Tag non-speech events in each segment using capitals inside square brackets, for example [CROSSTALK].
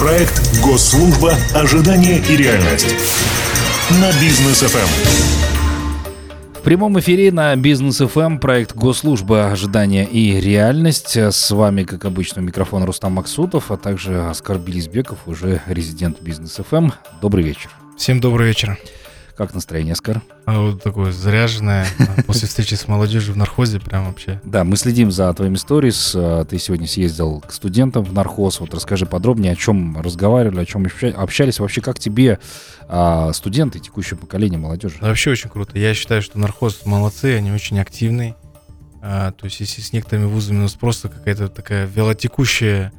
Проект «Госслужба. Ожидание и реальность» на бизнес ФМ. В прямом эфире на Бизнес ФМ проект Госслужба ожидания и реальность. С вами, как обычно, микрофон Рустам Максутов, а также Оскар Белизбеков, уже резидент Бизнес ФМ. Добрый вечер. Всем добрый вечер. Как настроение, Оскар? А вот такое заряженное после встречи с молодежью в Нархозе прям вообще. [LAUGHS] Да, мы следим за твоими сторис. А, ты сегодня съездил к студентам в Нархоз. Вот расскажи подробнее, о чем разговаривали, о чем общались. Вообще, как тебе а, студенты, текущее поколение молодежи? Вообще очень круто. Я считаю, что нархоз молодцы, они очень активны. А, то есть, если с некоторыми вузами у нас просто какая-то такая велотекущая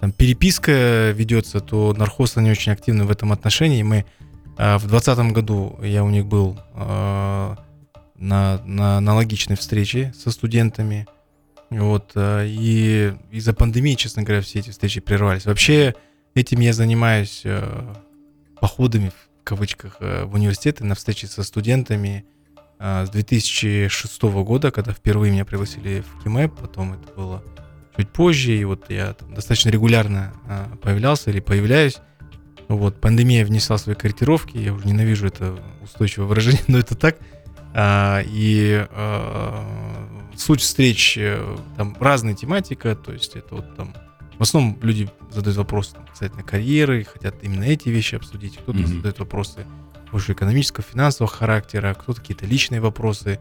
там, переписка ведется, то нархоз, они очень активны в этом отношении. Мы а, в 2020 году я у них был а, на, на аналогичной встрече со студентами. Вот, а, и из-за пандемии, честно говоря, все эти встречи прервались. Вообще, этим я занимаюсь походами, в кавычках, в университеты на встречи со студентами с 2006 года, когда впервые меня пригласили в КИМЭП, потом это было чуть позже, и вот я там достаточно регулярно появлялся или появляюсь. Вот, пандемия внесла свои корректировки, я уже ненавижу это устойчивое выражение, [LAUGHS] но это так. А, и а, суть встреч, э, там разная тематика, то есть это вот там в основном люди задают вопросы там, касательно карьеры, хотят именно эти вещи обсудить. Кто-то mm-hmm. задает вопросы больше экономического, финансового характера, кто-то какие-то личные вопросы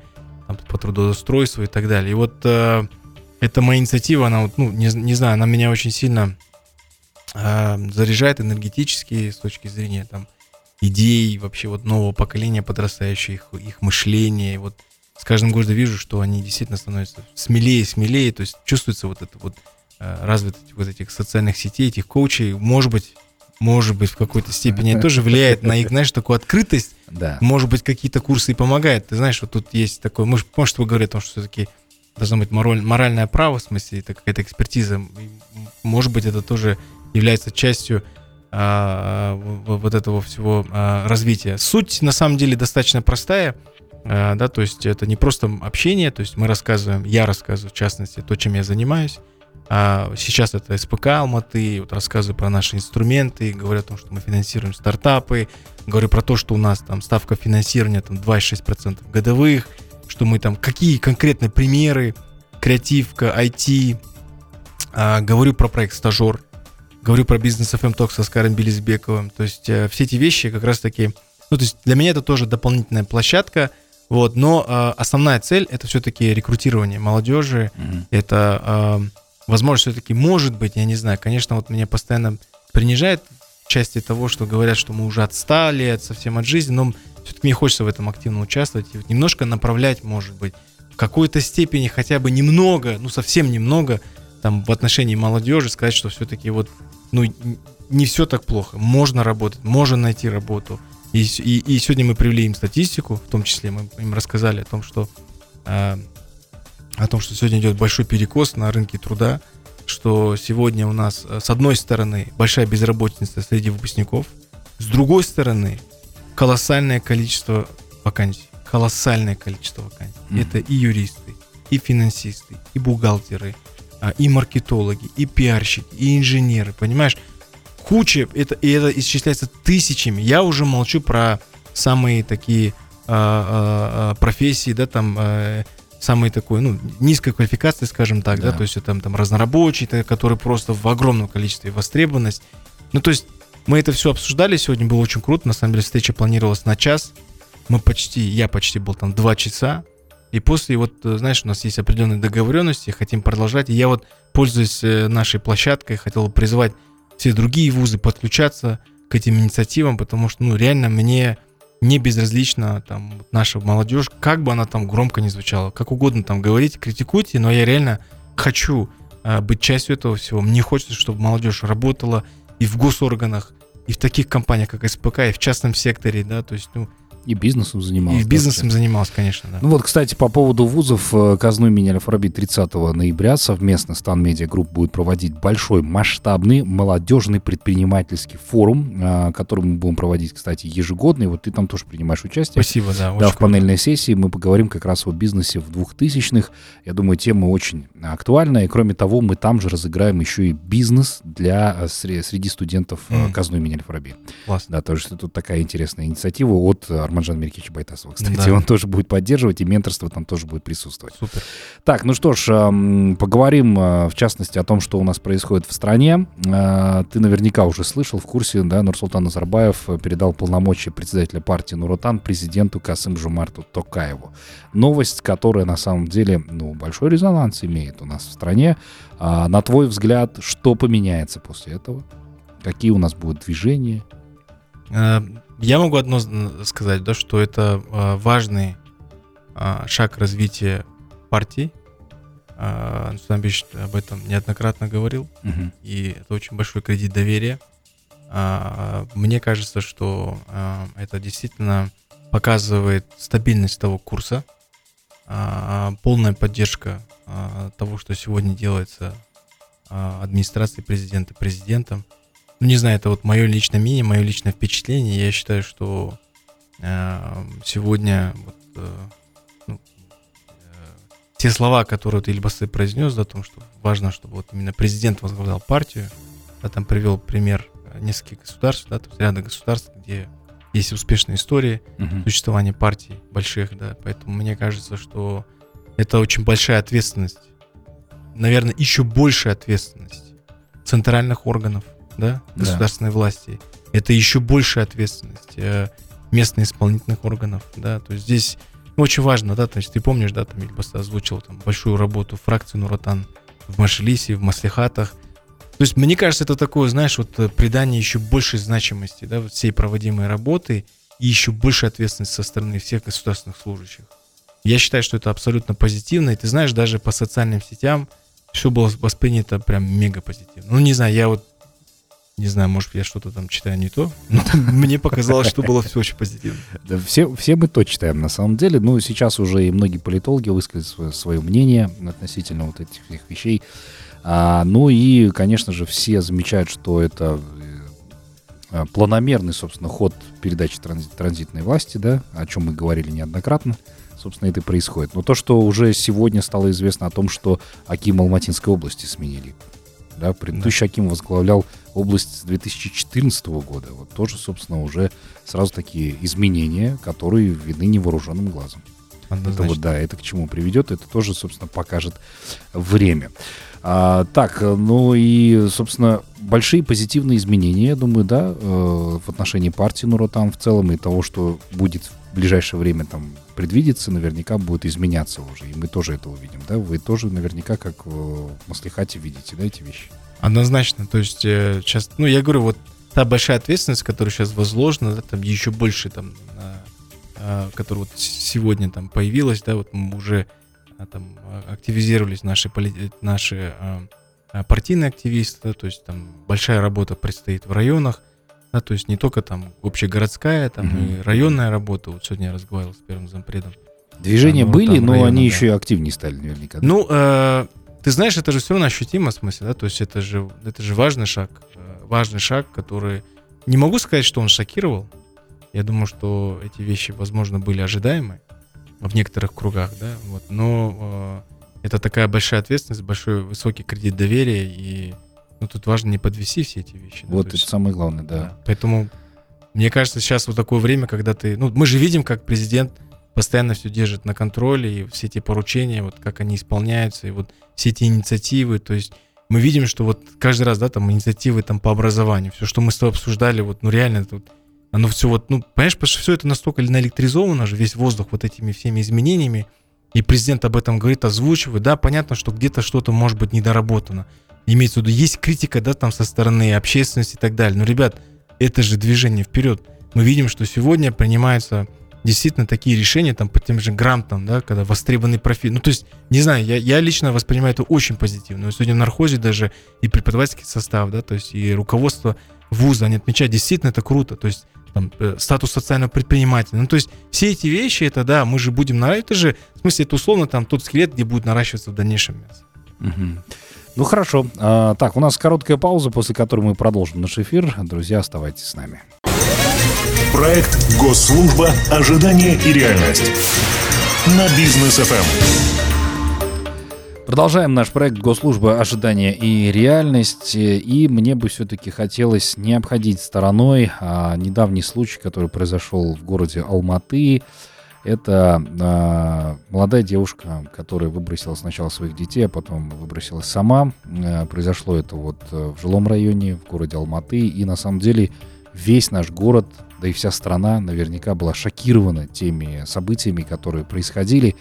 там, по трудоустройству и так далее. И вот э, эта моя инициатива, она вот, ну, не, не знаю, она меня очень сильно заряжает энергетически с точки зрения там идей вообще вот нового поколения подрастающих, их, их мышления. вот с каждым годом вижу, что они действительно становятся смелее, смелее, то есть чувствуется вот это вот э, развитость вот этих социальных сетей, этих коучей, может быть, может быть, в какой-то степени это тоже влияет на их, знаешь, такую открытость. Да. Может быть, какие-то курсы и помогают. Ты знаешь, вот тут есть такое, может, может вы говорите о том, что все-таки должно быть мораль, моральное право, в смысле, это какая-то экспертиза. Может быть, это тоже является частью а, вот этого всего а, развития. Суть на самом деле достаточно простая, а, да, то есть это не просто общение, то есть мы рассказываем, я рассказываю в частности то, чем я занимаюсь. А сейчас это СПК Алматы, вот рассказываю про наши инструменты, говорю о том, что мы финансируем стартапы, говорю про то, что у нас там ставка финансирования там 2,6% годовых, что мы там, какие конкретные примеры, креативка, IT, а, говорю про проект «Стажер», говорю про бизнес FM Talk со Скаром Белизбековым. То есть э, все эти вещи как раз-таки... Ну, то есть для меня это тоже дополнительная площадка, вот, но э, основная цель это все-таки рекрутирование молодежи, mm-hmm. это э, возможность все-таки, может быть, я не знаю, конечно, вот меня постоянно принижает в части того, что говорят, что мы уже отстали от, совсем от жизни, но все-таки мне хочется в этом активно участвовать и вот немножко направлять, может быть, в какой-то степени хотя бы немного, ну совсем немного, там в отношении молодежи сказать, что все-таки вот ну, не все так плохо. Можно работать, можно найти работу. И, и, и сегодня мы привели им статистику, в том числе мы им рассказали о том, что э, о том, что сегодня идет большой перекос на рынке труда, что сегодня у нас с одной стороны большая безработица среди выпускников, с другой стороны колоссальное количество вакансий, колоссальное количество вакансий. Mm-hmm. Это и юристы, и финансисты, и бухгалтеры, и маркетологи, и пиарщики, и инженеры, понимаешь? Куча, это, и это исчисляется тысячами. Я уже молчу про самые такие а, а, а, профессии, да, там, а, самые такой, ну, низкой квалификации, скажем так, да, да то есть там, там разнорабочий, который просто в огромном количестве востребованность. Ну, то есть мы это все обсуждали сегодня, было очень круто, на самом деле встреча планировалась на час, мы почти, я почти был там два часа, и после, вот, э, знаешь, у нас есть определенные договоренности, хотим продолжать. И я вот, пользуясь э, нашей площадкой, хотел призвать все другие вузы подключаться к этим инициативам, потому что, ну, реально мне не безразлично там наша молодежь, как бы она там громко не звучала, как угодно там говорите, критикуйте, но я реально хочу а, быть частью этого всего. Мне хочется, чтобы молодежь работала и в госорганах, и в таких компаниях, как СПК, и в частном секторе, да, то есть, ну, И бизнесом занимался. И бизнесом занимался, конечно, да. Ну вот, кстати, по поводу вузов, э, КазНУ имени Аль-Фараби 30 ноября совместно с Тан Медиа Групп будет проводить большой масштабный молодежный предпринимательский форум, э, который мы будем проводить, кстати, ежегодный. Вот ты там тоже принимаешь участие. Спасибо, да. Да, в панельной сессии мы поговорим как раз о бизнесе в 2000-х. Я думаю, тема очень актуальна. И кроме того, мы там же разыграем еще и бизнес для э, среди студентов mm. казну имени Аль-Фараби. Да, тоже тут такая интересная инициатива от Арманжана Меркича Байтасова. Кстати, да. он тоже будет поддерживать, и менторство там тоже будет присутствовать. Супер. Так, ну что ж, поговорим э, в частности о том, что у нас происходит в стране. Э, ты наверняка уже слышал, в курсе, да, Нурсултан Назарбаев передал полномочия председателя партии Нуротан президенту Касым Жумарту Токаеву. Новость, которая на самом деле ну, большой резонанс имеет у нас в стране. А, на твой взгляд, что поменяется после этого? Какие у нас будут движения? Я могу одно сказать, да, что это э, важный э, шаг развития партии. Анатолий об этом неоднократно говорил, угу. и это очень большой кредит доверия. Мне кажется, что это действительно показывает стабильность того курса, полная поддержка того, что сегодня делается администрацией президента, президентом – ну, не знаю, это вот мое личное мнение, мое личное впечатление. Я считаю, что э, сегодня вот, э, ну, э, те слова, которые ты Ильбасы произнес, о том, что важно, чтобы вот именно президент возглавлял партию, я там привел пример нескольких государств, да, то есть ряда государств, где есть успешные истории uh-huh. существования партий больших, да, поэтому мне кажется, что это очень большая ответственность, наверное, еще большая ответственность центральных органов, да, государственной да. власти, это еще большая ответственность э, местных исполнительных органов, да, то есть здесь ну, очень важно, да, то есть ты помнишь, да, там Ильбас озвучил там большую работу фракции Нуратан в Машелисе, в Маслихатах, то есть мне кажется, это такое, знаешь, вот э, придание еще большей значимости, да, всей проводимой работы и еще больше ответственности со стороны всех государственных служащих. Я считаю, что это абсолютно позитивно, и ты знаешь, даже по социальным сетям все было воспринято прям мега позитивно. Ну, не знаю, я вот не знаю, может, я что-то там читаю не то, [LAUGHS] но мне показалось, что было все очень позитивно. Да, все, все мы то читаем, на самом деле. Ну, сейчас уже и многие политологи высказали свое, свое мнение относительно вот этих всех вещей. А, ну и, конечно же, все замечают, что это э, планомерный, собственно, ход передачи транзит, транзитной власти, да, о чем мы говорили неоднократно, собственно, это и происходит. Но то, что уже сегодня стало известно о том, что Аким Алматинской области сменили да, предыдущий да. Аким возглавлял область с 2014 года. Вот тоже, собственно, уже сразу такие изменения, которые видны невооруженным глазом. Это вот, да, это к чему приведет, это тоже, собственно, покажет время. А, так, ну и, собственно, большие позитивные изменения, я думаю, да, э, в отношении партии Нуротан в целом и того, что будет в ближайшее время там предвидится, наверняка будет изменяться уже. И мы тоже это увидим, да? Вы тоже наверняка, как в Маслихате, видите, да, эти вещи? Однозначно. То есть э, сейчас, ну, я говорю, вот та большая ответственность, которая сейчас возложена, да, там еще больше там, э, которая вот сегодня там появилась, да, вот мы уже а, там активизировались наши, наши э, партийные активисты, да, то есть там большая работа предстоит в районах, да, то есть не только там общегородская, там угу. и районная работа. Вот сегодня я разговаривал с первым зампредом. Движения да, ну, были, но района, они да. еще и активнее стали наверняка. Ну, э, ты знаешь, это же все равно ощутимо в смысле, да, то есть это же, это же важный шаг, э, важный шаг, который... Не могу сказать, что он шокировал. Я думаю, что эти вещи, возможно, были ожидаемы в некоторых кругах, да, вот, но э, это такая большая ответственность, большой высокий кредит доверия и ну, тут важно не подвести все эти вещи. Вот это есть, самое главное, да. да. Поэтому мне кажется, сейчас вот такое время, когда ты... Ну, мы же видим, как президент постоянно все держит на контроле, и все эти поручения, вот как они исполняются, и вот все эти инициативы, то есть мы видим, что вот каждый раз, да, там инициативы там по образованию, все, что мы с тобой обсуждали, вот, ну реально, тут оно все вот, ну, понимаешь, потому что все это настолько наэлектризовано же, весь воздух вот этими всеми изменениями, и президент об этом говорит, озвучивает, да, понятно, что где-то что-то может быть недоработано, имеется в виду, есть критика, да, там со стороны общественности и так далее. Но, ребят, это же движение вперед. Мы видим, что сегодня принимаются действительно такие решения там по тем же грантам, да, когда востребованный профиль. Ну, то есть, не знаю, я, я лично воспринимаю это очень позитивно. сегодня в нархозе даже и преподавательский состав, да, то есть и руководство вуза, они отмечают, действительно это круто, то есть там, э, статус социального предпринимателя. Ну, то есть все эти вещи, это да, мы же будем наращивать, это же, в смысле, это условно там тот скелет, где будет наращиваться в дальнейшем мясо. Мгм. Ну хорошо. А, так, у нас короткая пауза, после которой мы продолжим наш эфир. Друзья, оставайтесь с нами. Проект «Госслужба. Ожидание и реальность» на бизнес Эм. ФМ. Продолжаем наш проект «Госслужба. Ожидания и реальность». И мне бы все-таки хотелось не обходить стороной а, недавний случай, который произошел в городе Алматы. Это а, молодая девушка, которая выбросила сначала своих детей, а потом выбросилась сама. А, произошло это вот э, в жилом районе, в городе Алматы. И на самом деле весь наш город, да и вся страна наверняка была шокирована теми событиями, которые происходили.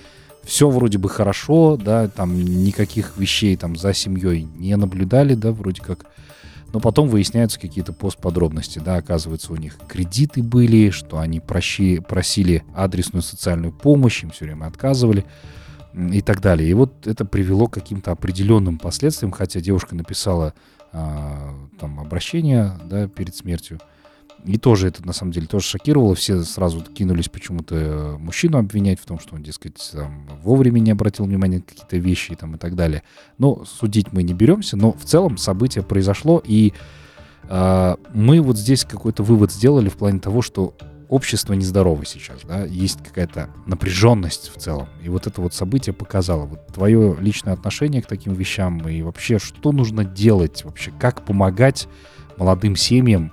Все вроде бы хорошо, да, там никаких вещей там за семьей не наблюдали, да, вроде как. Но потом выясняются какие-то постподробности, да, оказывается, у них кредиты были, что они прощи, просили адресную социальную помощь, им все время отказывали и так далее. И вот это привело к каким-то определенным последствиям, хотя девушка написала а, там обращение, да, перед смертью. И тоже это, на самом деле, тоже шокировало. Все сразу кинулись почему-то э, мужчину обвинять в том, что он, дескать, там, вовремя не обратил внимания на какие-то вещи там, и так далее. Но судить мы не беремся, но в целом событие произошло, и а, мы вот здесь какой-то вывод сделали в плане того, что общество нездорово сейчас, да, есть какая-то напряженность в целом. И вот это вот событие показало вот твое личное отношение к таким вещам и вообще, что нужно делать вообще, как помогать молодым семьям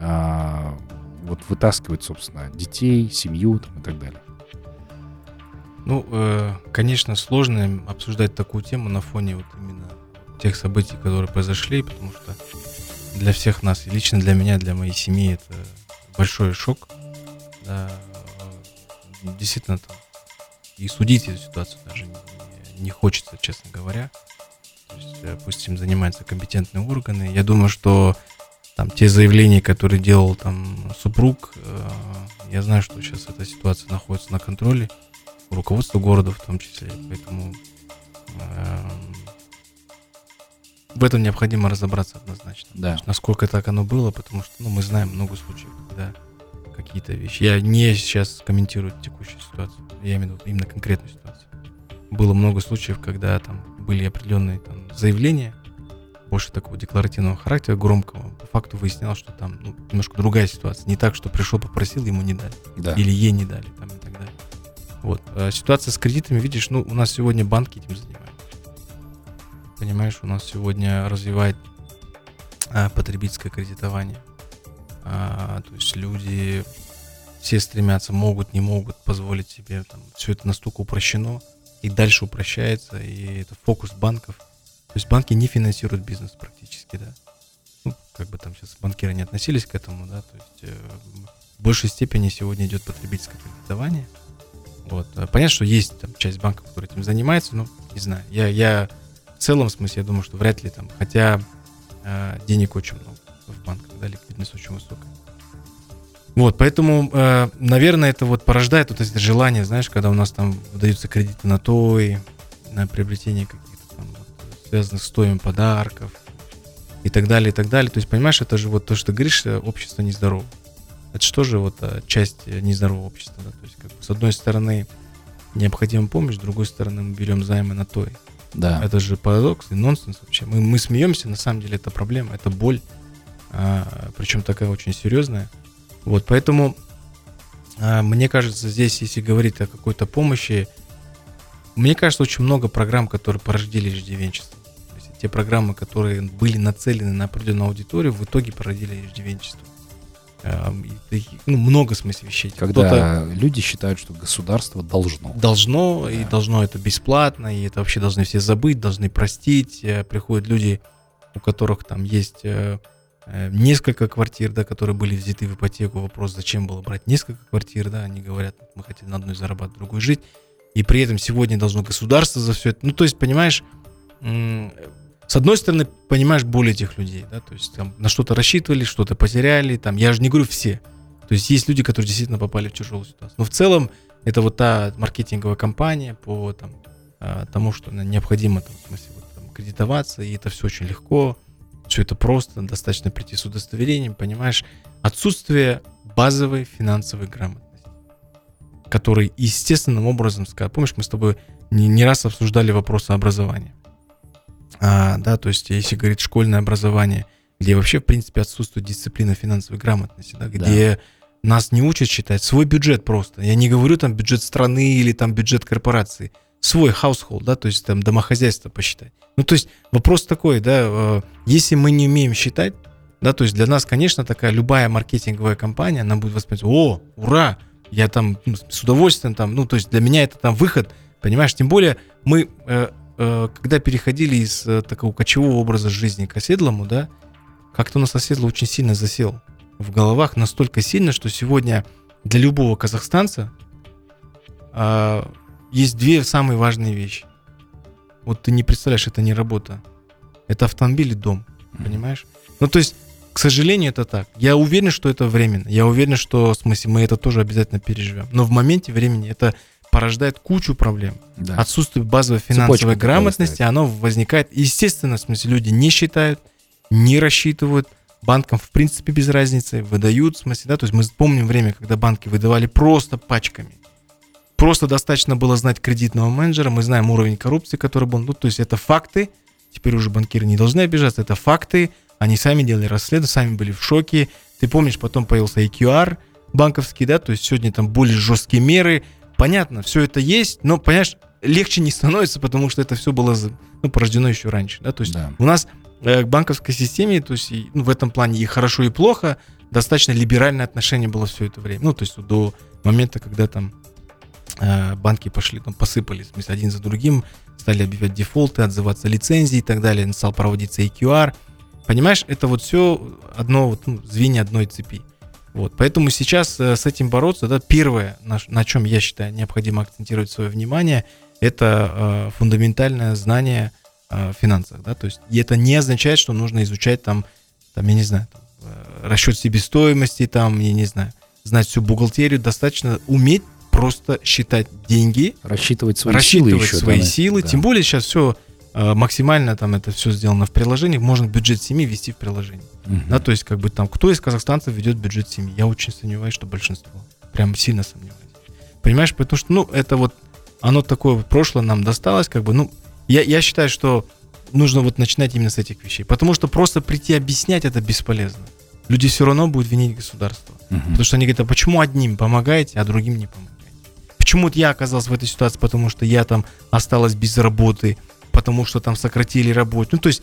а, вот вытаскивать, собственно, детей, семью там, и так далее. Ну, э, конечно, сложно обсуждать такую тему на фоне вот именно тех событий, которые произошли, потому что для всех нас, и лично для меня, для моей семьи, это большой шок. Да, э, действительно, там, и судить эту ситуацию даже не, не хочется, честно говоря. То есть, пусть им занимаются компетентные органы. Я думаю, что там те заявления, которые делал там супруг, э, я знаю, что сейчас эта ситуация находится на контроле у руководства города в том числе, поэтому эм, в этом необходимо разобраться однозначно. Да. Насколько так оно было, потому что ну, мы знаем много случаев, когда какие-то вещи. Я не сейчас комментирую текущую ситуацию, я имею в виду именно конкретную ситуацию. Было много случаев, когда там были определенные там, заявления, больше такого декларативного характера, громкого. По факту выяснялось, что там ну, немножко другая ситуация. Не так, что пришел, попросил, ему не дали. Да. Или ей не дали, там, и так далее. Вот. А ситуация с кредитами, видишь, ну, у нас сегодня банки этим занимаются. Понимаешь, у нас сегодня развивает а, потребительское кредитование. А, то есть люди все стремятся, могут, не могут позволить себе. Там, все это настолько упрощено и дальше упрощается, и это фокус банков. То есть банки не финансируют бизнес практически, да. Ну, как бы там сейчас банкиры не относились к этому, да, то есть э, в большей степени сегодня идет потребительское кредитование. Вот. А Понятно, что есть там часть банков, которые этим занимается, но не знаю. Я, я в целом смысле, я думаю, что вряд ли там, хотя э, денег очень много в банках, да, ликвидность очень высокая. Вот, поэтому, э, наверное, это вот порождает вот это желание, знаешь, когда у нас там выдаются кредиты на то и на приобретение вот, связанных с стоимостью подарков и так далее, и так далее. То есть, понимаешь, это же вот то, что ты говоришь, э, общество нездорово. Это что же вот э, часть э, нездорового общества, да? То есть, как бы, с одной стороны, необходима помощь, с другой стороны, мы берем займы на то. Да. Это же парадокс и нонсенс вообще. Мы, мы смеемся, на самом деле это проблема, это боль, а, причем такая очень серьезная. Вот, поэтому а, мне кажется, здесь, если говорить о какой-то помощи, мне кажется, очень много программ, которые породили иждивенчество. Те программы, которые были нацелены на определенную аудиторию, в итоге породили иждивенчество. И таких, ну, много в смысле вещей. Когда люди считают, что государство должно. Должно, и Да. должно это бесплатно, и это вообще должны все забыть, должны простить. Э, Приходят люди, у которых там есть э, э, несколько квартир, да, которые были взяты в ипотеку. Вопрос, зачем было брать несколько квартир, да, они говорят, мы хотим на одной зарабатывать, другой жить. И при этом сегодня должно государство за все это. Ну, то есть, понимаешь, с одной стороны, понимаешь боль этих людей, да, то есть там на что-то рассчитывали, что-то потеряли, там, я же не говорю все. То есть есть люди, которые действительно попали в тяжелую ситуацию. Но в целом это вот та маркетинговая кампания по там, а, тому, что необходимо там, в смысле, вот, там, кредитоваться, и это все очень легко. все это просто, достаточно прийти с удостоверением, понимаешь? Отсутствие базовой финансовой грамотности, который естественным образом, помнишь, мы с тобой не, не раз обсуждали вопросы образования. А, да, то есть если говорить школьное образование, где вообще, в принципе, отсутствует дисциплина финансовой грамотности, да, где да. нас не учат считать свой бюджет просто. Я не говорю там бюджет страны или там бюджет корпорации. Свой household, да, то есть там домохозяйство посчитать. Ну, то есть вопрос такой, да, э, если мы не умеем считать, да, то есть для нас, конечно, такая любая маркетинговая компания, она будет воспринимать, о, ура, я там ну, с удовольствием там, ну, то есть для меня это там выход, понимаешь, тем более мы, э, э, когда переходили из э, такого кочевого образа жизни к оседлому, да, как-то у нас оседло очень сильно засел в головах, настолько сильно, что сегодня для любого казахстанца э, есть две самые важные вещи. Вот ты не представляешь, это не работа. Это автомобиль и дом, понимаешь? Ну, то есть к сожалению, это так. Я уверен, что это временно. Я уверен, что в смысле мы это тоже обязательно переживем. Но в моменте времени это порождает кучу проблем. Да. Отсутствие базовой финансовой Цепочка грамотности, оно возникает. Естественно, в смысле, люди не считают, не рассчитывают. Банкам, в принципе, без разницы. Выдают, в смысле, да, то есть мы помним время, когда банки выдавали просто пачками. Просто достаточно было знать кредитного менеджера, мы знаем уровень коррупции, который был. Ну, то есть это факты. Теперь уже банкиры не должны обижаться, это факты они сами делали расследование, сами были в шоке. Ты помнишь, потом появился EQR банковский, да, то есть сегодня там более жесткие меры. Понятно, все это есть, но, понимаешь, легче не становится, потому что это все было ну, порождено еще раньше, да, то есть да. у нас э, к банковской системе, то есть ну, в этом плане и хорошо, и плохо, достаточно либеральное отношение было все это время, ну, то есть до момента, когда там э, банки пошли, там посыпались, в смысле, один за другим, стали объявлять дефолты, отзываться лицензии и так далее, стал проводиться EQR, Понимаешь, это вот все одно вот, ну, звенья одной цепи. Вот, поэтому сейчас э, с этим бороться, да, первое, на, на чем я считаю необходимо акцентировать свое внимание, это э, фундаментальное знание э, финансах, да, то есть и это не означает, что нужно изучать там, там я не знаю, там, э, расчет себестоимости, там, я не знаю, знать всю бухгалтерию, достаточно уметь просто считать деньги, рассчитывать свои рассчитывать силы, еще, свои да, силы, да. тем более сейчас все максимально там это все сделано в приложении, можно бюджет семьи ввести в приложение. Угу. Да, то есть как бы там кто из казахстанцев ведет бюджет семьи? Я очень сомневаюсь, что большинство. Прям сильно сомневаюсь. Понимаешь, потому что, ну, это вот, оно такое прошлое нам досталось, как бы, ну, я, я считаю, что нужно вот начинать именно с этих вещей. Потому что просто прийти объяснять это бесполезно. Люди все равно будут винить государство. Угу. Потому что они говорят, а почему одним помогаете, а другим не помогаете? Почему вот я оказался в этой ситуации, потому что я там осталась без работы, потому что там сократили работу. Ну, то есть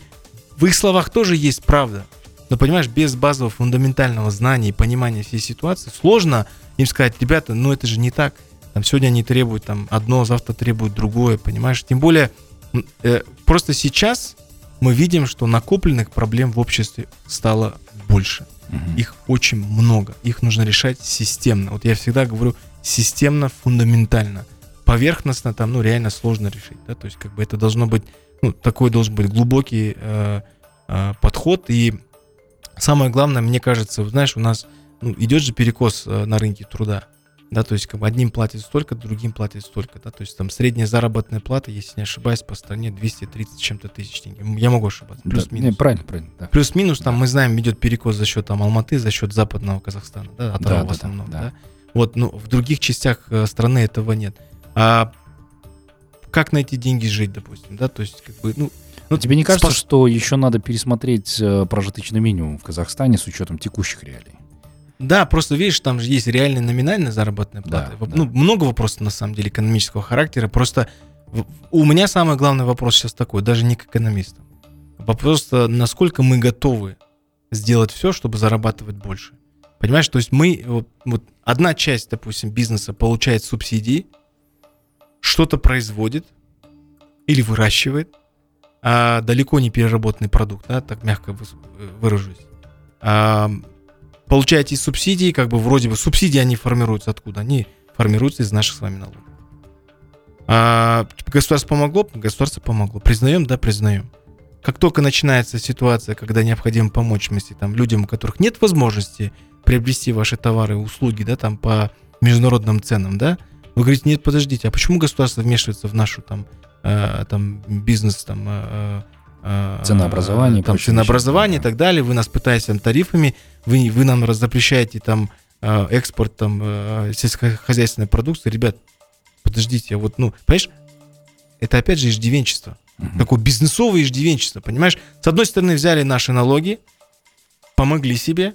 в их словах тоже есть правда. Но, понимаешь, без базового фундаментального знания и понимания всей ситуации сложно им сказать, ребята, ну это же не так. Там сегодня они требуют там одно, завтра требуют другое, понимаешь? Тем более, э, просто сейчас мы видим, что накопленных проблем в обществе стало больше. Угу. Их очень много. Их нужно решать системно. Вот я всегда говорю системно, фундаментально поверхностно там, ну, реально сложно решить, да, то есть как бы это должно быть, ну, такой должен быть глубокий э, э, подход, и самое главное, мне кажется, знаешь, у нас ну, идет же перекос э, на рынке труда, да, то есть как бы одним платят столько, другим платят столько, да, то есть там средняя заработная плата, если не ошибаюсь, по стране 230 чем-то тысяч тенге. Я могу ошибаться, плюс-минус. Да, правильно, правильно. Да. Плюс-минус, там да. мы знаем, идет перекос за счет там Алматы, за счет западного Казахстана, да, да, да, в основном, да, да. да. Вот, ну, в других частях э, страны этого нет. А как на эти деньги жить, допустим, да, то есть как бы, ну, ну, Тебе не кажется, спас... что еще надо пересмотреть э, прожиточный минимум в Казахстане с учетом текущих реалий? Да, просто видишь, там же есть реальная номинальная заработная плата. Да, ну, да. много вопросов на самом деле экономического характера. Просто у меня самый главный вопрос сейчас такой, даже не к экономистам. Вопрос, насколько мы готовы сделать все, чтобы зарабатывать больше. Понимаешь, то есть мы, вот, вот одна часть, допустим, бизнеса получает субсидии, что-то производит или выращивает, а далеко не переработанный продукт, да, так мягко выражусь. А, получаете субсидии, как бы вроде бы субсидии они формируются откуда? Они формируются из наших с вами налогов. А, государство помогло? Государство помогло. Признаем? Да, признаем. Как только начинается ситуация, когда необходимо помочь вместе там, людям, у которых нет возможности приобрести ваши товары и услуги, да, там по международным ценам, да, вы говорите, нет, подождите, а почему государство вмешивается в нашу там, э, там бизнес, там, э, э, Ценообразование, там ценообразование вещи, и так далее, вы нас пытаетесь там тарифами, вы, вы нам запрещаете там э, экспорт там э, сельскохозяйственной продукции, ребят, подождите, а вот, ну, понимаешь, это опять же иждивенчество, Мгм. такое бизнесовое иждивенчество, понимаешь? С одной стороны взяли наши налоги, помогли себе,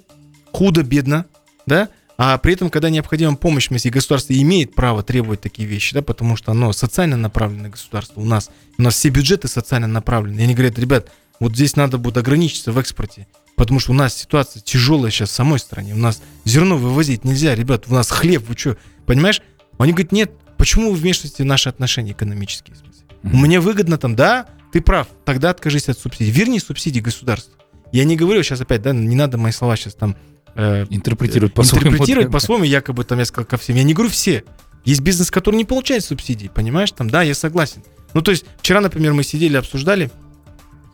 худо-бедно, да, а при этом, когда необходима помощь, смысле, государство имеет право требовать такие вещи, да, потому что оно социально направленное государство у нас. У нас все бюджеты социально направлены. И они говорят, ребят, вот здесь надо будет ограничиться в экспорте, потому что у нас ситуация тяжелая сейчас в самой стране. У нас зерно вывозить нельзя, ребят, у нас хлеб, вы что, понимаешь? Они говорят, нет, почему вы вмешиваете в наши отношения экономические? Мгм. меня выгодно там, да, ты прав, тогда откажись от субсидий. Верни субсидии государству. Я не говорю сейчас опять, да, не надо мои слова сейчас там э, Интерпретировать по-своему. интерпретировать по-своему, якобы там я сказал ко всем. Я не говорю все. Есть бизнес, который не получает субсидий, понимаешь? Там, да, я согласен. Ну, то есть, вчера, например, мы сидели, обсуждали,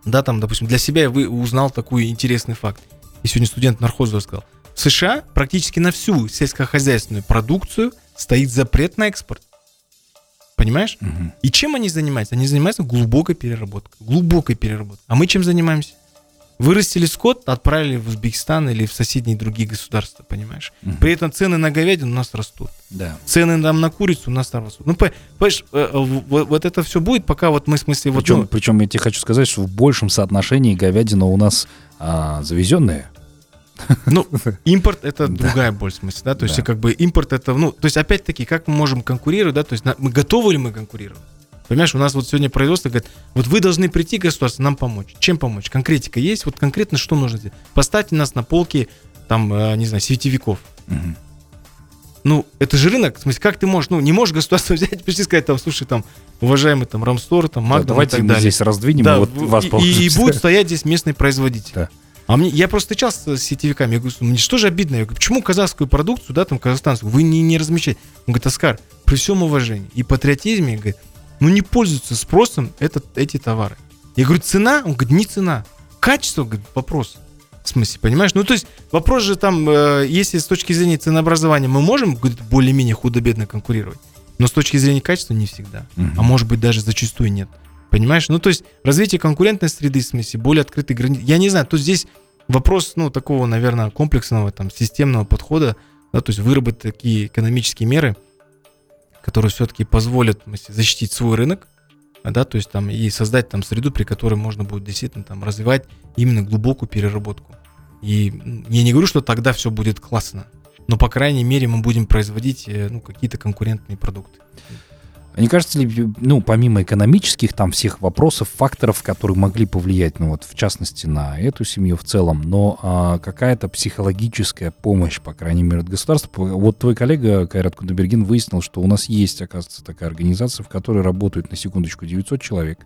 да, там, допустим, для себя я вы- узнал такой интересный факт. И сегодня студент нархоза сказал. В США практически на всю сельскохозяйственную продукцию стоит запрет на экспорт. Понимаешь? Мгм. И чем они занимаются? Они занимаются глубокой переработкой. Глубокой переработкой. А мы чем занимаемся? Вырастили скот, отправили в Узбекистан или в соседние другие государства, понимаешь? Мгм. При этом цены на говядину у нас растут. Да. Цены там на курицу у нас там растут. Ну, по- понимаешь, э, э, вот это все будет, пока вот мы, в смысле, вот, Причем, ну, причем я тебе хочу сказать, что в большем соотношении говядина у нас а, завезенная. ну, [LAUGHS] импорт это другая боль, в смысле, да, то есть как бы импорт это, ну, то есть опять-таки, как мы можем конкурировать, да, то есть мы готовы ли мы конкурировать? Понимаешь, у нас вот сегодня производство говорит, вот вы должны прийти, государство, нам помочь. Чем помочь? Конкретика есть, вот конкретно что нужно сделать? Поставьте нас на полки, там, э, не знаю, сетевиков. Мгм. Ну, это же рынок, в смысле, как ты можешь, ну, не можешь государство [LAUGHS] взять, прийти и сказать, там, слушай, там, уважаемый там Рамстор, там, Да, Магдом и давайте так мы далее. здесь раздвинем, Да, и вот вас и, и будет стоять здесь местный производитель. Да. А мне, я просто встречался с сетевиками, я говорю, «Слушай, мне что же обидно? Я говорю, почему казахскую продукцию, да, там, казахстанскую, вы не, не размещаете? Он говорит, Оскар, при всем уважении и патриотизме, говорит, ну не пользуются спросом этот, эти товары. Я говорю, цена? Он говорит, не цена. Качество, говорит, вопрос. В смысле, понимаешь? Ну, то есть, вопрос же там, э, если с точки зрения ценообразования мы можем, говорит, более-менее худо-бедно конкурировать, но с точки зрения качества не всегда. Мгм. А может быть, даже зачастую нет. Понимаешь? Ну, то есть, развитие конкурентной среды, в смысле, более открытые границы. Я не знаю, тут здесь вопрос, ну, такого, наверное, комплексного, там, системного подхода, да, то есть выработать такие экономические меры, которые все-таки позволят защитить свой рынок, да, то есть там и создать там среду, при которой можно будет действительно там развивать именно глубокую переработку. И я не говорю, что тогда все будет классно, но по крайней мере мы будем производить э, ну, какие-то конкурентные продукты. Не кажется ли, ну, помимо экономических там всех вопросов, факторов, которые могли повлиять, ну, вот, в частности, на эту семью в целом, но а, какая-то психологическая помощь, по крайней мере, от государства. Вот твой коллега Кайрат Кудайберген выяснил, что у нас есть, оказывается, такая организация, в которой работают, на секундочку, 900 человек.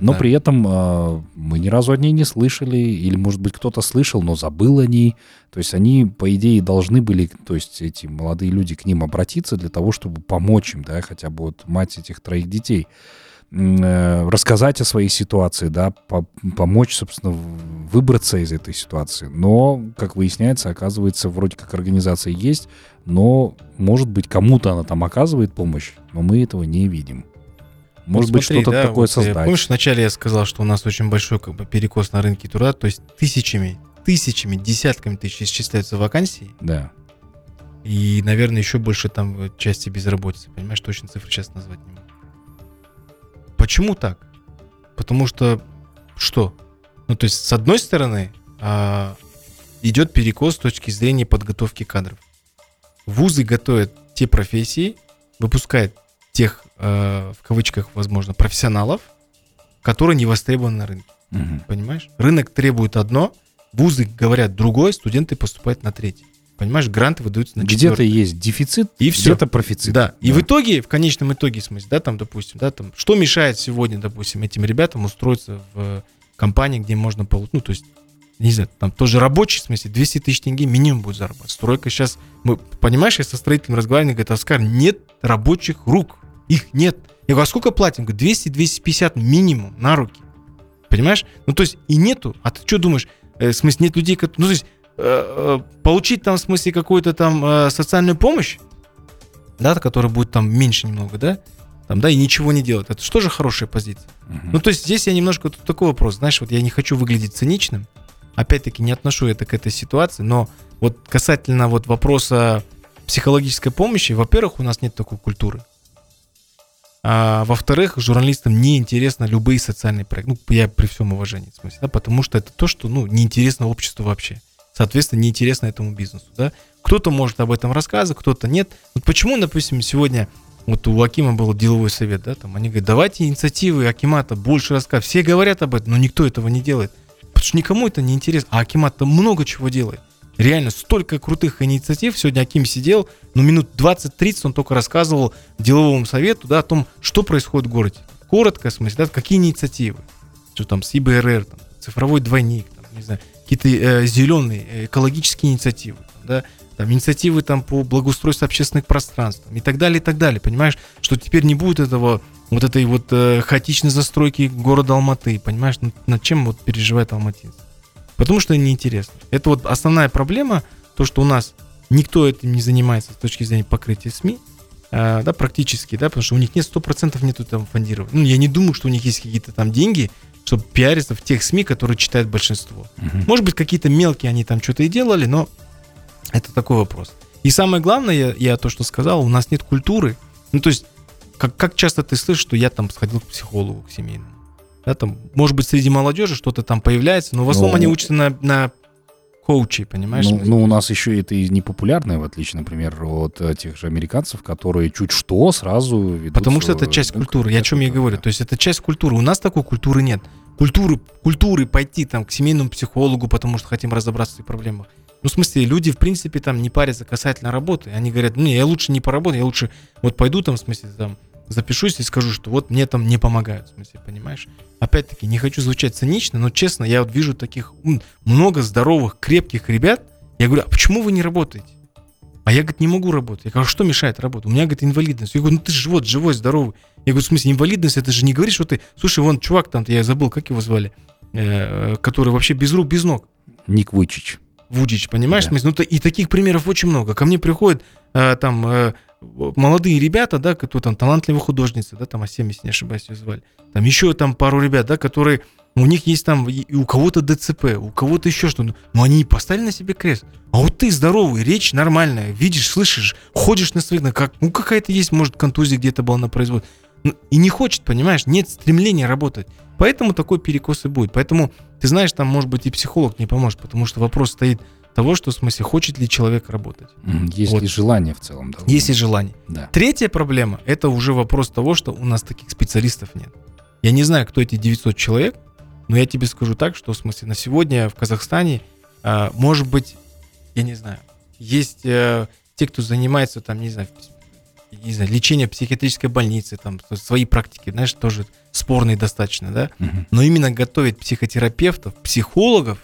Но Да. при этом а, мы ни разу о ней не слышали, или, может быть, кто-то слышал, но забыл о ней. То есть они, по идее, должны были, то есть эти молодые люди к ним обратиться для того, чтобы помочь им, да, хотя бы вот мать этих троих детей, э, рассказать о своей ситуации, да, по- помочь, собственно, выбраться из этой ситуации. Но, как выясняется, оказывается, вроде как организация есть, но, может быть, кому-то она там оказывает помощь, но мы этого не видим. Может Вот быть, что-то да, такое вот, э, создать. Помнишь, вначале я сказал, что у нас очень большой как бы, перекос на рынке труда, то есть тысячами, тысячами, десятками тысяч исчисляются вакансии, Да. и, наверное, еще больше там э, части безработицы, понимаешь, точно цифры сейчас назвать не могу. Почему так? Потому что что? Ну, то есть, с одной стороны, а, идет перекос с точки зрения подготовки кадров. Вузы готовят те профессии, выпускают тех, э, в кавычках, возможно, профессионалов, которые не востребованы на рынке. Мгм. Понимаешь? Рынок требует одно, вузы говорят другое, студенты поступают на третий. Понимаешь, гранты выдаются на Где-то четвертый. есть дефицит, И где-то профицит. Да. И в итоге, в конечном итоге, в смысле, да, там, допустим, да, там, что мешает сегодня, допустим, этим ребятам устроиться в компании, где можно получить, ну, то есть, не знаю, там тоже рабочий, в смысле, 200 тысяч тенге минимум будет зарабатывать. Стройка сейчас, мы, понимаешь, я со строителем разговариваю, говорит, Оскар, нет рабочих рук, их нет. Я говорю, а сколько платим? Говорит, 200-250 минимум на руки. Понимаешь? Ну, то есть, и нету. А ты что думаешь? Э, в смысле, нет людей, которые... Ну, то есть, э, э, получить там, в смысле, какую-то там э, социальную помощь, да, которая будет там меньше немного, да, там, да, и ничего не делать. Это что же хорошая позиция? Мгм. Ну, то есть здесь я немножко тут такой вопрос, знаешь, вот я не хочу выглядеть циничным, опять-таки не отношу это к этой ситуации, но вот касательно вот вопроса психологической помощи, во-первых, у нас нет такой культуры. А, во-вторых, журналистам не интересно любые социальные проекты. Ну, я при всем уважении, в смысле, да, потому что это то, что, ну, неинтересно обществу вообще. Соответственно, неинтересно этому бизнесу, да. Кто-то может об этом рассказывать, кто-то нет. Вот почему, допустим, сегодня вот у Акима был деловой совет, да, там они говорят, давайте инициативы Акимата больше рассказывать. Все говорят об этом, но никто этого не делает. Потому что никому это не интересно. А Акимат-то много чего делает. Реально, столько крутых инициатив. Сегодня Аким сидел, ну, минут 20-30 он только рассказывал деловому совету, да, о том, что происходит в городе. Коротко, в смысле, да, какие инициативы. Что там с ИБРР, там, цифровой двойник, там, не знаю, какие-то э, зеленые, э, экологические инициативы, да, там, инициативы там по благоустройству общественных пространств там, и так далее, и так далее. Понимаешь, что теперь не будет этого вот этой вот э, хаотичной застройки города Алматы, понимаешь, над, над чем вот переживает алматинцы. Потому что неинтересно. Это вот основная проблема, то, что у нас никто этим не занимается с точки зрения покрытия СМИ, э, да, практически, да, потому что у них нет 100% нету там фондирования. Ну, я не думаю, что у них есть какие-то там деньги, чтобы пиариться в тех СМИ, которые читает большинство. Мгм. Может быть, какие-то мелкие они там что-то и делали, но это такой вопрос. И самое главное, я, я то, что сказал, у нас нет культуры. Ну, то есть, как, как часто ты слышишь, что я там сходил к психологу, к семейному. Да, там, может быть, среди молодежи что-то там появляется, но в основном Ну, они учатся на, на коучей, понимаешь? Ну, ну, у нас еще это и не популярное, в отличие, например, от э, тех же американцев, которые чуть что сразу ведут Потому что это часть ну, культуры. Я о чем я и говорю. да. То есть это часть культуры. У нас такой культуры нет. Культуры, культуры пойти там к семейному психологу, потому что хотим разобраться в своих проблемах. Ну, в смысле, люди, в принципе, там не парятся касательно работы. Они говорят, не, я лучше не поработаю, я лучше вот пойду там, в смысле, там, запишусь и скажу, что вот мне там не помогают, в смысле, понимаешь? Опять-таки, не хочу звучать цинично, но честно, я вот вижу таких много здоровых, крепких ребят. Я говорю, а почему вы не работаете? А я, говорит, не могу работать. Я говорю, «А что мешает работать? У меня, говорит, инвалидность. Я говорю, ну ты же вот живой, здоровый. Я говорю, в смысле, инвалидность, это же не говорит, что ты... Слушай, вон чувак там, я забыл, как его звали, э, который вообще без рук, без ног. Ник Вуйчич. Вудич, понимаешь? Да. В смысле, ну, и таких примеров очень много. Ко мне приходят э, там э, молодые ребята, да, которые там талантливые художницы, да, там Асем, если не ошибаюсь, ее звали. Там еще там пару ребят, да, которые у них есть там и у кого-то ДЦП, у кого-то еще что-то. Но они поставили на себе крест. А вот ты здоровый, речь нормальная, видишь, слышишь, ходишь на своих, как, ну какая-то есть, может, контузия где-то была на производстве. Ну, И не хочет, понимаешь, нет стремления работать. Поэтому такой перекос и будет. Поэтому, ты знаешь, там, может быть, и психолог не поможет, потому что вопрос стоит того, что, в смысле, хочет ли человек работать. Есть Вот. ли желание в целом? да? Есть ли желание. Да. Третья проблема – это уже вопрос того, что у нас таких специалистов нет. Я не знаю, кто эти 900 человек, но я тебе скажу так, что, в смысле, на сегодня в Казахстане, а, может быть, я не знаю, есть э, те, кто занимается, там, не знаю, не знаю, лечением в психиатрической больнице, там, свои практики, знаешь, тоже спорные достаточно, да, Мгм. но именно готовить психотерапевтов, психологов,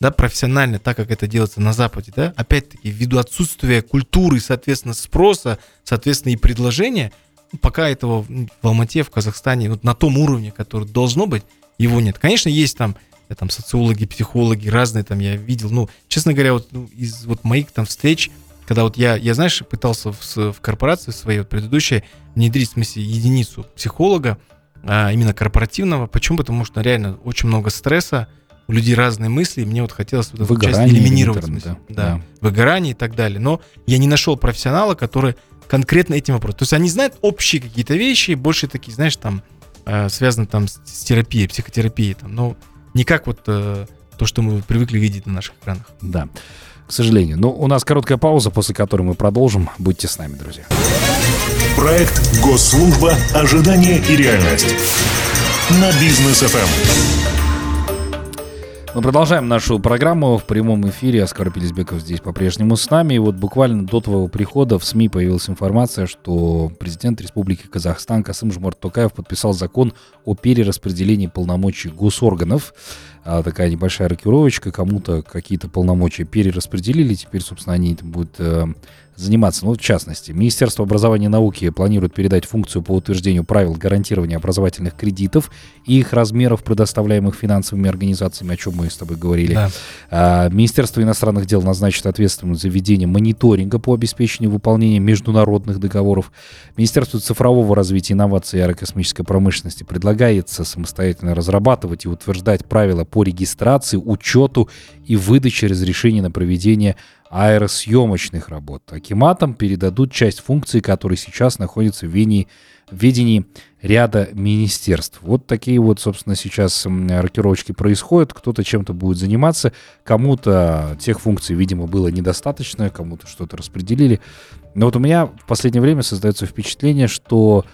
да, профессионально, так как это делается на Западе, да, опять-таки, ввиду отсутствия культуры, соответственно, спроса, соответственно, и предложения, ну, пока этого м, в Алмате, в Казахстане, вот на том уровне, который должно быть, его нет. Конечно, есть там, э, там социологи, психологи, разные там я видел, ну, честно говоря, вот ну, из вот моих там встреч, когда вот я, я знаешь, пытался в, в корпорации своей вот предыдущей внедрить, в смысле, единицу психолога, а, именно корпоративного. Почему? Потому что реально очень много стресса, у людей разные мысли, и мне вот хотелось вот эту часть элиминировать. смысле. да. да. выгорание и так далее. Но я не нашел профессионала, который конкретно этим вопросом. То есть они знают общие какие-то вещи, больше такие, знаешь, там, э, связаны там с, с терапией, психотерапией, там, но не как вот э, то, что мы привыкли видеть на наших экранах. Да. К сожалению. Но у нас короткая пауза, после которой мы продолжим. Будьте с нами, друзья. Проект «Госслужба. Ожидание и реальность». На бизнес Эм. Мы продолжаем нашу программу в прямом эфире. Оскар Пелезбеков здесь по-прежнему с нами. И вот буквально до твоего прихода в СМИ появилась информация, что президент Республики Казахстан Касым Жомарт Токаев подписал закон о перераспределении полномочий госорганов. А, такая небольшая рокировочка, кому-то какие-то полномочия перераспределили, теперь, собственно, они этим будут э, заниматься. Ну, в частности, Министерство образования и науки планирует передать функцию по утверждению правил гарантирования образовательных кредитов и их размеров, предоставляемых финансовыми организациями, о чем мы с тобой говорили. Да. А, Министерство иностранных дел назначит ответственность за ведение мониторинга по обеспечению выполнения международных договоров. Министерство цифрового развития, инноваций и аэрокосмической промышленности предлагается самостоятельно разрабатывать и утверждать правила по регистрации, учету и выдаче разрешений на проведение аэросъемочных работ. Акиматам передадут часть функций, которые сейчас находятся в ведении, в ведении ряда министерств. Вот такие вот, собственно, сейчас рокировочки происходят. Кто-то чем-то будет заниматься, кому-то тех функций, видимо, было недостаточно, кому-то что-то распределили. Но вот у меня в последнее время создается впечатление, что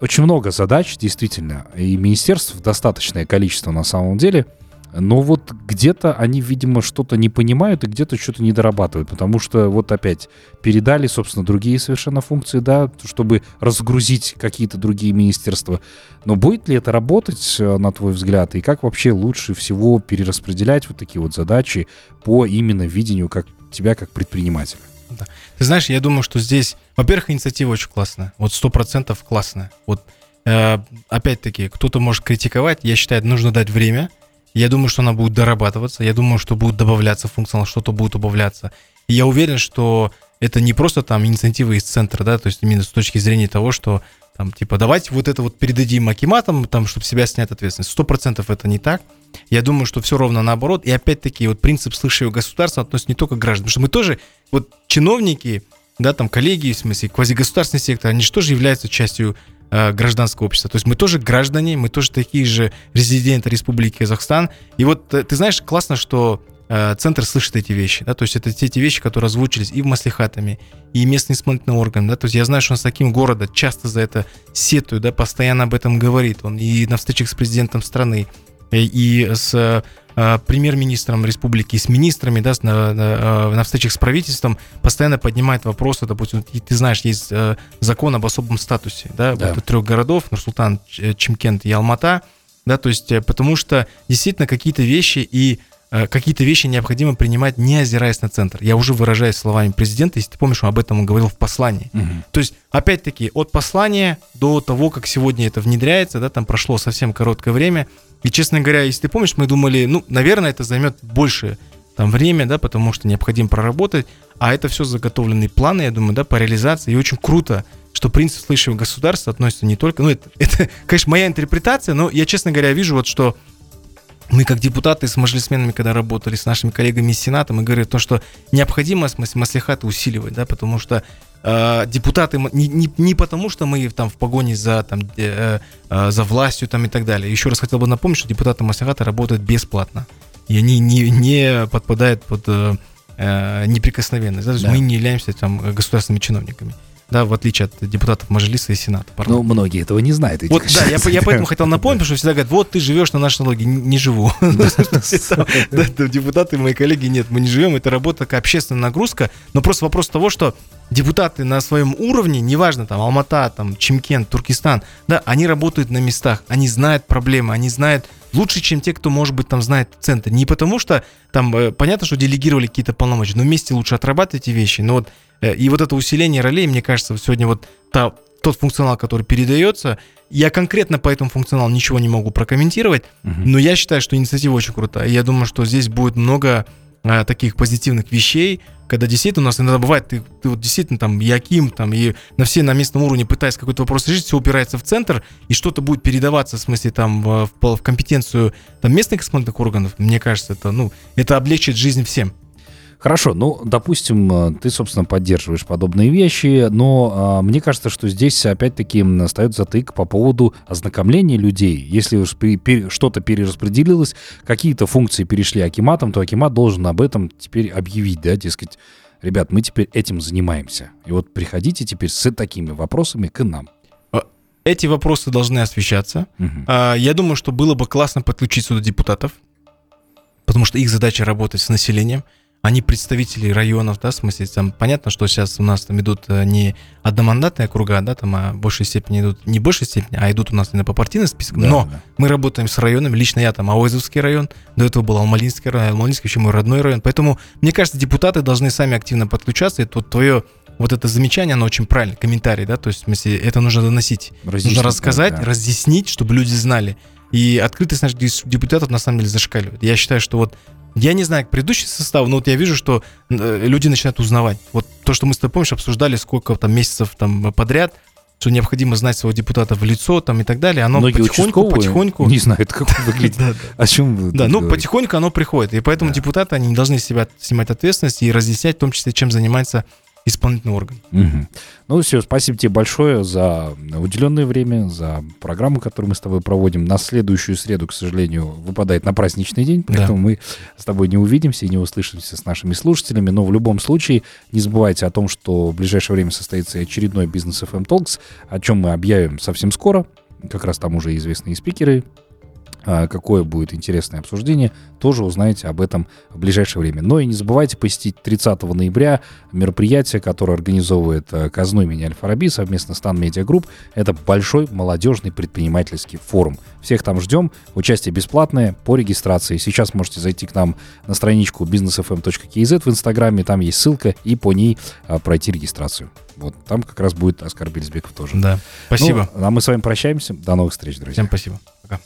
очень много задач, действительно, и министерств достаточное количество на самом деле – но вот где-то они, видимо, что-то не понимают и где-то что-то не дорабатывают, потому что вот опять передали, собственно, другие совершенно функции, да, чтобы разгрузить какие-то другие министерства. Но будет ли это работать, э, на твой взгляд, и как вообще лучше всего перераспределять вот такие вот задачи по именно видению как тебя как предпринимателя? Да. Ты знаешь, я думаю, что здесь, во-первых, инициатива очень классная, вот сто процентов классная. Вот э, опять-таки, кто-то может критиковать, я считаю, нужно дать время – я думаю, что она будет дорабатываться. Я думаю, что будет добавляться функционал, что-то будет убавляться. И я уверен, что это не просто там инициатива из центра, да, то есть именно с точки зрения того, что там, типа, давайте вот это вот передадим Акиматам, там, чтобы себя снять ответственность. Сто процентов это не так. Я думаю, что все ровно наоборот. И опять-таки, вот принцип слышащего государства относится не только к гражданам, потому что мы тоже, вот чиновники, да, там коллеги, в смысле, квазигосударственный сектор, они же тоже являются частью Э, гражданского общества. То есть мы тоже граждане, мы тоже такие же резиденты Республики Казахстан. И вот э, ты знаешь, классно, что э, центр слышит эти вещи, да, то есть это те, те вещи, которые озвучились и в маслихатами, и местный исполнительный орган, да, то есть я знаю, что он с таким города часто за это сетует, да, постоянно об этом говорит, он и на встречах с президентом страны, и с Э, премьер-министром республики, с министрами, да, на, на, э, на встречах с правительством постоянно поднимает вопросы, допустим, ты знаешь, есть э, закон об особом статусе, да, да. Вот трех городов, Нурсултан, Чимкент и Алмата, да, то есть потому что действительно какие-то вещи и какие-то вещи необходимо принимать, не озираясь на центр. Я уже выражаюсь словами президента, если ты помнишь, он об этом говорил в послании. Угу. То есть, опять-таки, от послания до того, как сегодня это внедряется, да, там прошло совсем короткое время, и, честно говоря, если ты помнишь, мы думали, ну, наверное, это займет больше там время, да, потому что необходимо проработать, а это все заготовленные планы, я думаю, да, по реализации, и очень круто, что принцип слышащего государства относится не только, ну, это, [LAUGHS] это, конечно, моя интерпретация, но я, честно говоря, вижу вот, что мы как депутаты с мажилисменами, когда работали с нашими коллегами из Сената, мы говорили то, что необходимо маслихаты усиливать, да, потому что э, депутаты не, не, не потому, что мы там в погоне за, там, э, э, за властью там, и так далее. Еще раз хотел бы напомнить, что депутаты маслихата работают бесплатно. И они не, не подпадают под э, э неприкосновенность. Да? То есть да. мы не являемся там государственными чиновниками да, в отличие от депутатов Мажилиса и Сената. Ну, многие этого не знают. Вот, да, я, я поэтому хотел напомнить, потому что всегда говорят, вот ты живешь на нашей налоги. Не живу. [LAUGHS] Да, [LAUGHS] депутаты, мои коллеги, нет, мы не живем, это работа такая общественная нагрузка, но просто вопрос того, что депутаты на своем уровне, неважно, там, Алмата, там, Чемкент, Туркестан, да, они работают на местах, они знают проблемы, они знают лучше, чем те, кто, может быть, там знает центр. Не потому что там, э, понятно, что делегировали какие-то полномочия, но вместе лучше отрабатывать эти вещи. Но вот Э, и вот это усиление ролей, мне кажется, сегодня вот та, тот функционал, который передается, я конкретно по этому функционалу ничего не могу прокомментировать, угу. но я считаю, что инициатива очень крутая. Я думаю, что здесь будет много а, таких позитивных вещей, когда действительно у нас иногда бывает, ты, ты вот действительно там Яким, там и на все на местном уровне пытаясь какой-то вопрос решить, все упирается в центр, и что-то будет передаваться, в смысле там в, в, компетенцию там местных исполнительных органов, мне кажется, это, ну, это облегчит жизнь всем. Хорошо, ну, допустим, э, ты, собственно, поддерживаешь подобные вещи, но а, мне кажется, что здесь опять-таки остается затык по поводу ознакомления людей. Если уж что-то перераспределилось, какие-то функции перешли Акиматом, то Акимат должен об этом теперь объявить, да, дескать, ребят, мы теперь этим занимаемся. И вот приходите теперь с такими вопросами к нам. А, эти вопросы должны освещаться. Угу. Я думаю, что было бы классно подключить сюда депутатов, потому что их задача работать с населением. Они представители районов, да, в смысле, там понятно, что сейчас у нас там идут э, не одномандатные округа, да, там, а в большей степени идут, не в большей степени, а идут у нас именно по партийным спискам, Да, но да. мы работаем с районами, лично я там Ауэзовский район, до этого был Алмалинский район, Алмалинский вообще мой родной район, поэтому, мне кажется, депутаты должны сами активно подключаться, и вот твое вот это замечание, оно очень правильно, комментарий, да, то есть, в смысле, это нужно доносить. Разъяснить, Нужно рассказать, да. разъяснить, чтобы люди знали. И открытость наших депутатов на самом деле зашкаливает. Я считаю, что вот я не знаю, предыдущий состав, но вот я вижу, что э, люди начинают узнавать. Вот то, что мы с тобой, помнишь, обсуждали сколько там месяцев там подряд, что необходимо знать своего депутата в лицо там и так далее. Оно Многие потихоньку, потихоньку... не знают, как он [LAUGHS] выглядит. О чем вы Да, ну потихоньку оно приходит. И поэтому депутаты, они не должны себя снимать ответственность и разъяснять, в том числе, чем занимается исполнительный орган. Мгм. Ну все, спасибо тебе большое за уделенное время, за программу, которую мы с тобой проводим. На следующую среду, к сожалению, выпадает на праздничный день, Да. поэтому мы с тобой не увидимся и не услышимся с нашими слушателями. Но в любом случае не забывайте о том, что в ближайшее время состоится очередной бизнес FM Talks, о чем мы объявим совсем скоро. Как раз там уже известные спикеры, какое будет интересное обсуждение, тоже узнаете об этом в ближайшее время. Но и не забывайте посетить 30 ноября мероприятие, которое организовывает э, КазНУ имени Аль-Фараби совместно с Тан Медиа Групп. Это большой молодежный предпринимательский форум. Всех там ждем. Участие бесплатное по регистрации. Сейчас можете зайти к нам на страничку businessfm.kz в Инстаграме. Там есть ссылка и по ней а, пройти регистрацию. Вот там как раз будет Оскар Бельзбеков тоже. Да. Спасибо. Ну, а мы с вами прощаемся. До новых встреч, друзья. Всем спасибо.